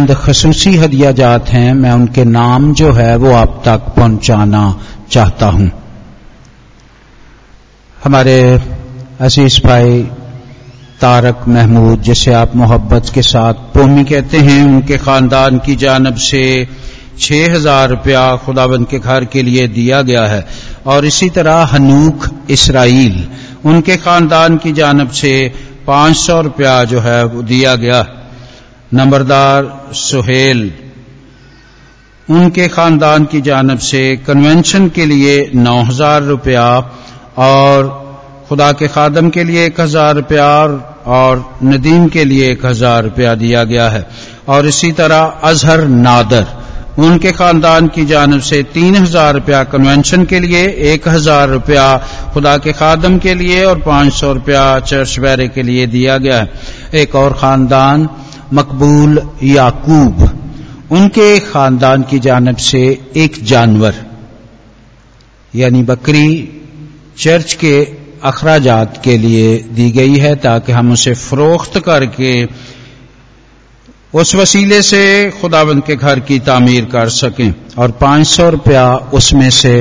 खसूसी हदिया जात हैं, मैं उनके नाम जो है वो आप तक पहुंचाना चाहता हूँ। हमारे अज़ीज़ भाई तारक महमूद, जिसे आप मोहब्बत के साथ पोमी कहते हैं, उनके खानदान की जानब से छह हज़ार रुपया खुदाबंद के घर के लिए दिया गया है। और इसी तरह हनूक इसराइल, उनके खानदान की जानब से पाँच सौ रुपया जो है वो दिया गया। है नंबरदार सुहेल, उनके खानदान की जानब से कन्वेंशन के लिए नौ हज़ार रुपया और खुदा के खादम के लिए एक हज़ार रुपया और नदीम के लिए एक हज़ार रुपया दिया गया है। और इसी तरह अजहर नादर, उनके खानदान की जानब से तीन हज़ार रुपया कन्वेंशन के लिए, एक हज़ार रुपया खुदा के खादम के लिए और पाँच सौ रुपया चर्च बैरे के लिए दिया गया है। एक और खानदान मकबूल याकूब, उनके खानदान की जानब से एक जानवर, यानी बकरी, चर्च के अखराजात के लिए दी गई है ताकि हम उसे फरोख्त करके उस वसीले से खुदाबंद के घर की तामीर कर सकें। और पाँच सौ रुपया उसमें से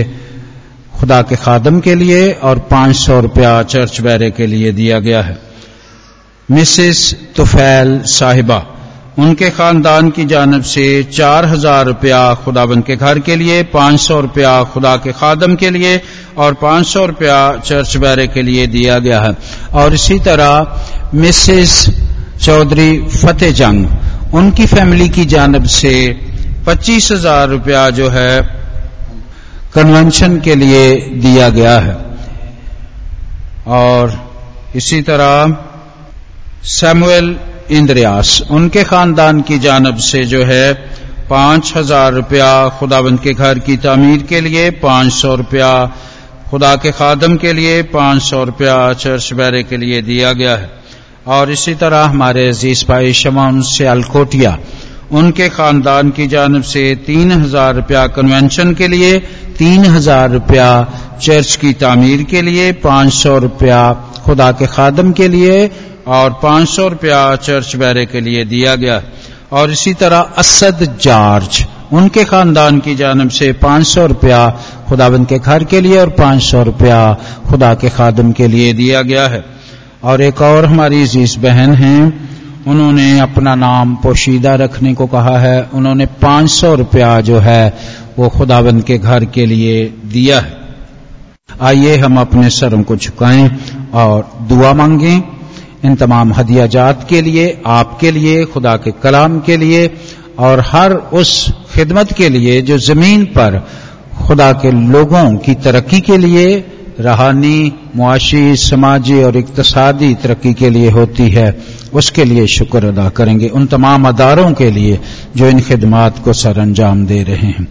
खुदा के खादम के लिए और पाँच सौ रुपया चर्च बैरे के लिए दिया गया है। मिसिस तुफैल साहिबा, उनके खानदान की जानब से चार हज़ार रुपया खुदाबंद के घर के लिए, पाँच सौ रुपया खुदा के खादम के लिए और पाँच सौ रुपया चर्च बैरे के लिए दिया गया है। और इसी तरह मिसिस चौधरी फतेह जंग, उनकी फैमिली की जानब से पच्चीस हज़ार रुपया जो है कन्वेंशन के लिए दिया गया है। और इसी तरह सैमुअल इंद्रियास, उनके खानदान की जानब से जो है, पाँच हज़ार रुपया खुदाबंद के घर की तामीर के लिए, पाँच सौ रुपया खुदा के खादम के लिए, पाँच सौ रुपया चर्च बैरे के लिए दिया गया है। और इसी तरह हमारे अज़ीज़ भाई शमान सियालकोटिया उनके खानदान की जानब से तीन हज़ार रुपया कन्वेंशन के लिए, तीन हज़ार रुपया चर्च की तामीर के लिए, पाँच सौ रुपया खुदा के खादम के लिए और पाँच सौ रुपया चर्च बैरे के लिए दिया गया। और इसी तरह असद जॉर्ज, उनके खानदान की जानब से पाँच सौ रुपया खुदाबंद के घर के लिए और पाँच सौ रुपया खुदा के खादम के लिए दिया गया है। और एक और हमारी अज़ीज़ बहन हैं, उन्होंने अपना नाम पोशीदा रखने को कहा है। उन्होंने पाँच सौ रुपया जो है, वो खुदाबंद के घर के लिए दिया है। आइए हम अपने सरों को झुकाएँ और दुआ मांगें। इन तमाम हदिया जात के लिए, आपके लिए, खुदा के कलाम के लिए, और हर उस खिदमत के लिए जो ज़मीन पर खुदा के लोगों की तरक्की के लिए रहानी, मुआशी, समाजी और इकतसादी तरक्की के लिए होती है, उसके लिए शुक्र अदा करेंगे। उन तमाम अदारों के लिए जो इन खिदमात को सर अंजाम दे रहे हैं।